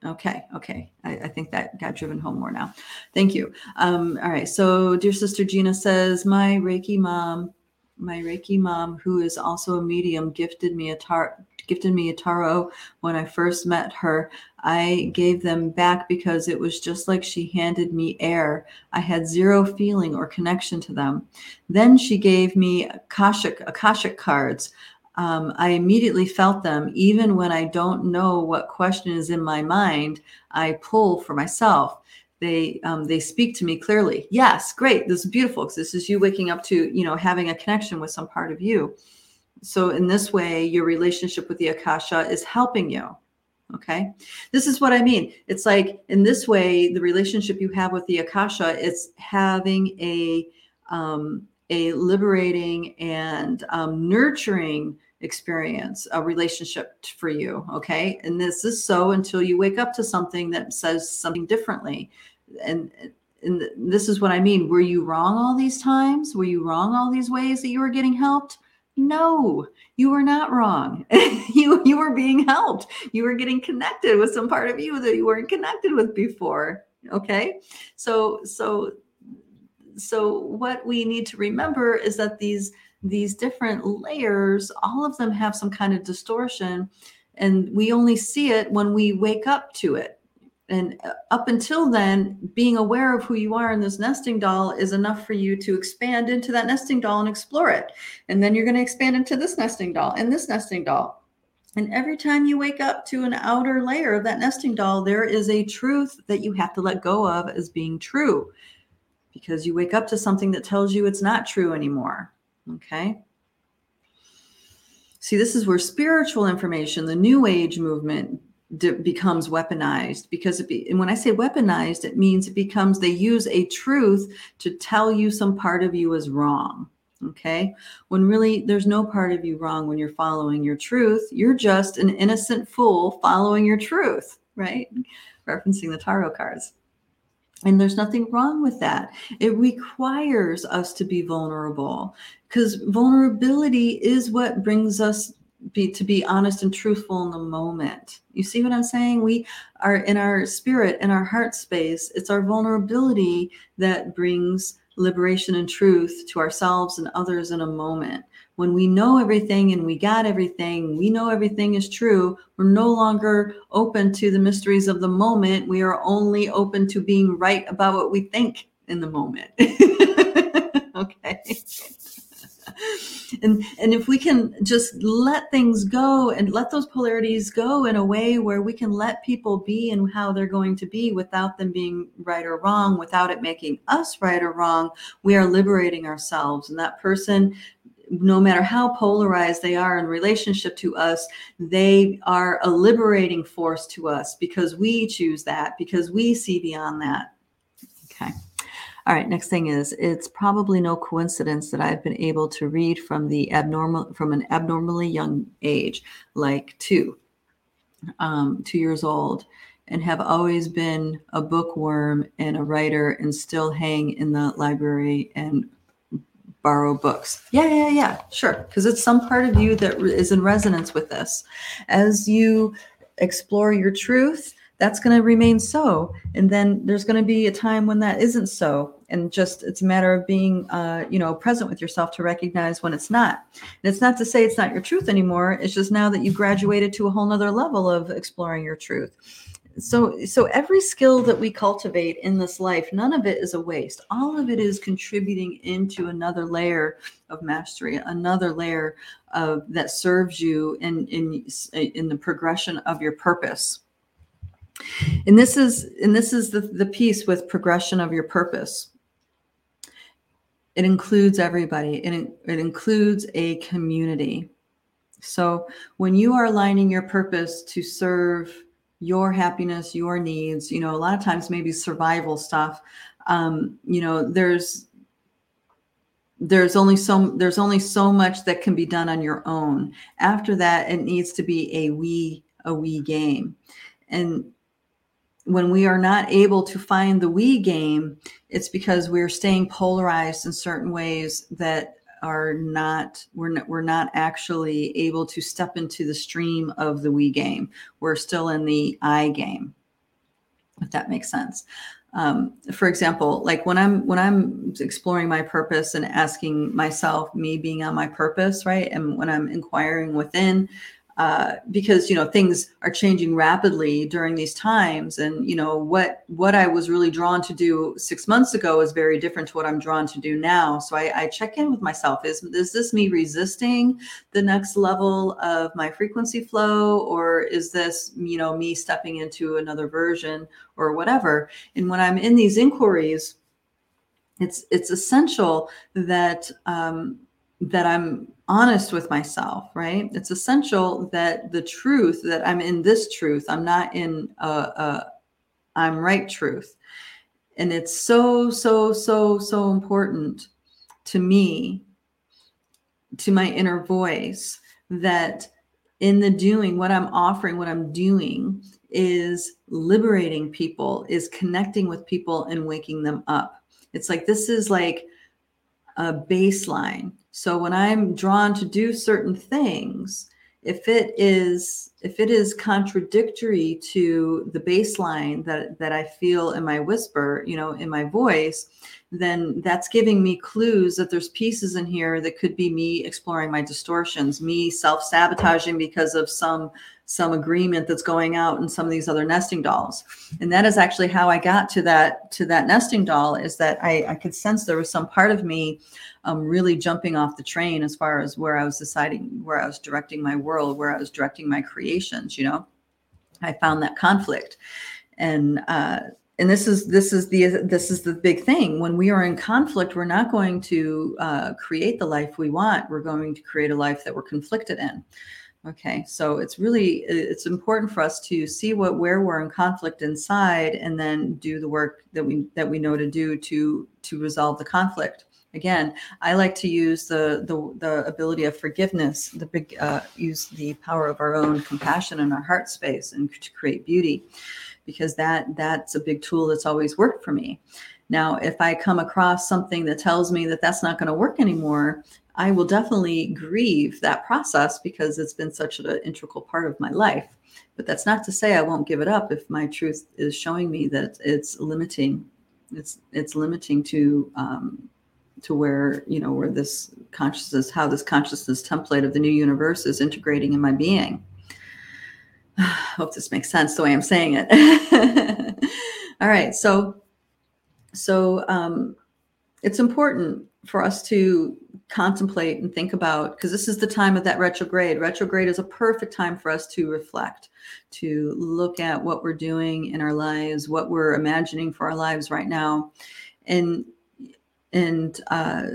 Okay, okay. I, I, think that got driven home more now. Thank you. Um, all right. So, dear sister Gina says, My Reiki mom my Reiki mom, who is also a medium, gifted me a tar- gifted me a tarot when I first met her. I gave them back because it was just like she handed me air. I had zero feeling or connection to them. Then she gave me Akashic, Akashic cards. Um, I immediately felt them. Even when I don't know what question is in my mind, I pull for myself they um, they speak to me clearly. Yes great this is beautiful because this is you waking up to you know having a connection with some part of you. So in this way your relationship with the akasha is helping you okay? This is what i mean. It's like in this way the relationship you have with the akasha is having a um, a liberating and um, nurturing experience a relationship for you okay? And this is so until you wake up to something that says something differently. And and this is what i mean. Were you wrong all these times? Were you wrong all these ways that you were getting helped? No you were not wrong. You you were being helped. You were getting connected with some part of you that you weren't connected with before okay? So so so what we need to remember is that these these different layers all of them have some kind of distortion and we only see it when we wake up to it. And uh, up until then being aware of who you are in this nesting doll is enough for you to expand into that nesting doll and explore it. And then you're going to expand into this nesting doll and this nesting doll. And every time you wake up to an outer layer of that nesting doll there is a truth that you have to let go of as being true because you wake up to something that tells you it's not true anymore okay see this is where spiritual information the new age movement becomes weaponized because it be, and when I say weaponized, it means it becomes they use a truth to tell you some part of you is wrong. Okay. When really there's no part of you wrong when you're following your truth. You're just an innocent fool following your truth, right? Referencing the tarot cards. And there's nothing wrong with that. It requires us to be vulnerable because vulnerability is what brings us be to be honest and truthful in the moment. You see what I'm saying? We are in our spirit, in our heart space. It's our vulnerability that brings liberation and truth to ourselves and others in a moment. When we know everything and we got everything, we know everything is true. We're no longer open to the mysteries of the moment. We are only open to being right about what we think in the moment. okay and and if we can just let things go and let those polarities go in a way where we can let people be and how they're going to be without them being right or wrong without it making us right or wrong we are liberating ourselves and that person no matter how polarized they are in relationship to us, they are a liberating force to us because we choose that, because we see beyond that. Okay. All right, next thing is it's probably no coincidence that I've been able to read from the abnormal from an abnormally young age, like two, um, two years old, and have always been a bookworm and a writer and still hang in the library and borrow books. Yeah, yeah, yeah, sure. Because it's some part of you that is in resonance with this. As you explore your truth, that's going to remain so and then there's going to be a time when that isn't so and just it's a matter of being uh, you know present with yourself to recognize when it's not and it's not to say it's not your truth anymore it's just now that you graduated to a whole nother level of exploring your truth so so every skill that we cultivate in this life none of it is a waste all of it is contributing into another layer of mastery another layer of that serves you in in in the progression of your purpose and this is and this is the, the piece with progression of your purpose. It includes everybody. It, it includes a community. So when you are aligning your purpose to serve your happiness, your needs, you know, a lot of times maybe survival stuff, um, you know, there's there's only so there's only so much that can be done on your own. After that, it needs to be a we a we game. And when we are not able to find the we game, it's because we're staying polarized in certain ways that are not we're not we're not actually able to step into the stream of the we game. We're still in the I game, if that makes sense. Um, for example, like when I'm when I'm exploring my purpose and asking myself, me being on my purpose, right, and when I'm inquiring within, uh, because you know things are changing rapidly during these times. And you know what what i was really drawn to do six months ago is very different to what i'm drawn to do now. So i, I check in with myself. Is, is this me resisting the next level of my frequency flow? Or is this you know me stepping into another version or whatever? And when i'm in these inquiries it's it's essential that um, that I'm honest with myself, right? It's essential that the truth that I'm in this truth, I'm not in a, a I'm right truth. And it's so, so, so, so important to me, to my inner voice, that in the doing, what I'm offering, what I'm doing is liberating people, is connecting with people and waking them up. It's like this is like a baseline. So when I'm drawn to do certain things, if it is if it is contradictory to the baseline that that I feel in my whisper, you know, in my voice, then that's giving me clues that there's pieces in here that could be me exploring my distortions, me self-sabotaging because of some some agreement that's going out in some of these other nesting dolls. And that is actually how i got to that to that nesting doll is that i, I could sense there was some part of me um, really jumping off the train as far as where i was deciding where i was directing my world where i was directing my creations you know? I found that conflict. And uh, and this is this is the this is the big thing. When we are in conflict we're not going to uh, create the life we want. We're going to create a life that we're conflicted in. Okay, so it's really it's important for us to see what where we're in conflict inside, and then do the work that we that we know to do to to resolve the conflict. Again, I like to use the the, the ability of forgiveness, the big uh, use the power of our own compassion in our heart space, and to create beauty, because that that's a big tool that's always worked for me. Now, if I come across something that tells me that that's not going to work anymore, I will definitely grieve that process because it's been such an integral part of my life. But that's not to say I won't give it up if my truth is showing me that it's limiting. It's it's limiting to um, to where you know where this consciousness, how this consciousness template of the new universe is integrating in my being. I hope this makes sense the way I'm saying it. All right, so so um, it's important for us to contemplate and think about because this is the time of that retrograde. Retrograde is a perfect time for us to reflect, to look at what we're doing in our lives, what we're imagining for our lives right now, and and uh,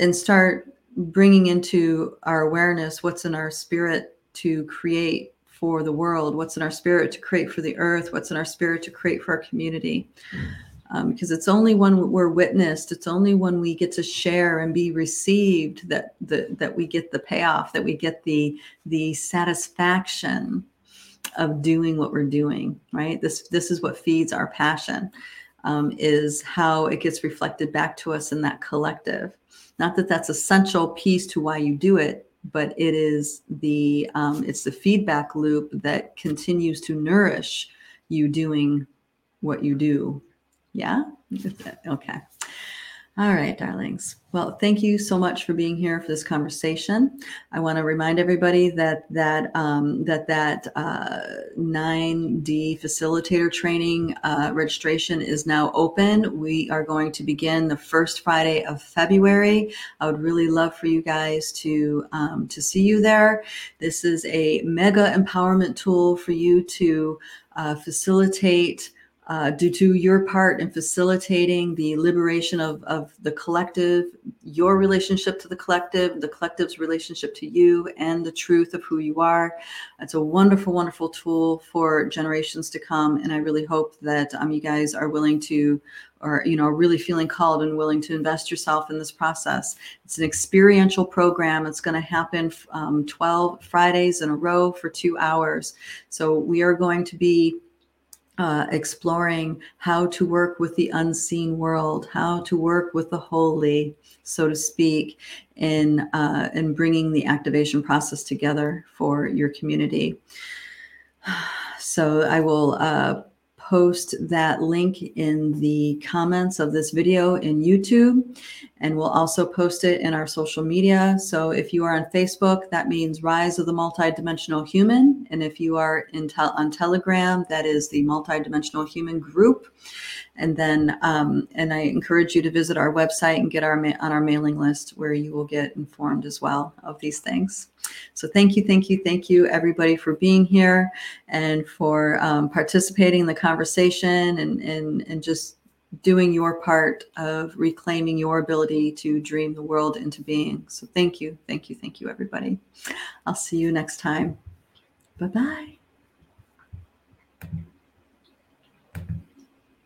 and start bringing into our awareness what's in our spirit to create for the world, what's in our spirit to create for the earth, what's in our spirit to create for our community. Mm um, because it's only when we're witnessed it's only when we get to share and be received that the, that we get the payoff that we get the the satisfaction of doing what we're doing right this this is what feeds our passion um, is how it gets reflected back to us in that collective not that that's essential piece to why you do it but it is the um, it's the feedback loop that continues to nourish you doing what you do yeah? Okay. All right, darlings. Well, thank you so much for being here for this conversation. I want to remind everybody that that um, that that uh, 9D facilitator training uh, registration is now open. We are going to begin the first Friday of February. I would really love for you guys to um, to see you there. This is a mega empowerment tool for you to uh, facilitate uh, due to your part in facilitating the liberation of, of the collective, your relationship to the collective, the collective's relationship to you, and the truth of who you are. It's a wonderful, wonderful tool for generations to come. And I really hope that um, you guys are willing to, or, you know, really feeling called and willing to invest yourself in this process. It's an experiential program. It's going to happen um, 12 Fridays in a row for two hours. So we are going to be uh, exploring how to work with the unseen world, how to work with the holy, so to speak, in uh, in bringing the activation process together for your community. So I will uh, post that link in the comments of this video in YouTube, and we'll also post it in our social media. So if you are on Facebook, that means Rise of the Multidimensional Human. And if you are te- on Telegram, that is the Multidimensional Human Group. And then, um, and I encourage you to visit our website and get our ma- on our mailing list where you will get informed as well of these things. So thank you, thank you, thank you, everybody, for being here and for um, participating in the conversation and and and just doing your part of reclaiming your ability to dream the world into being. So thank you, thank you, thank you, everybody. I'll see you next time. Bye bye.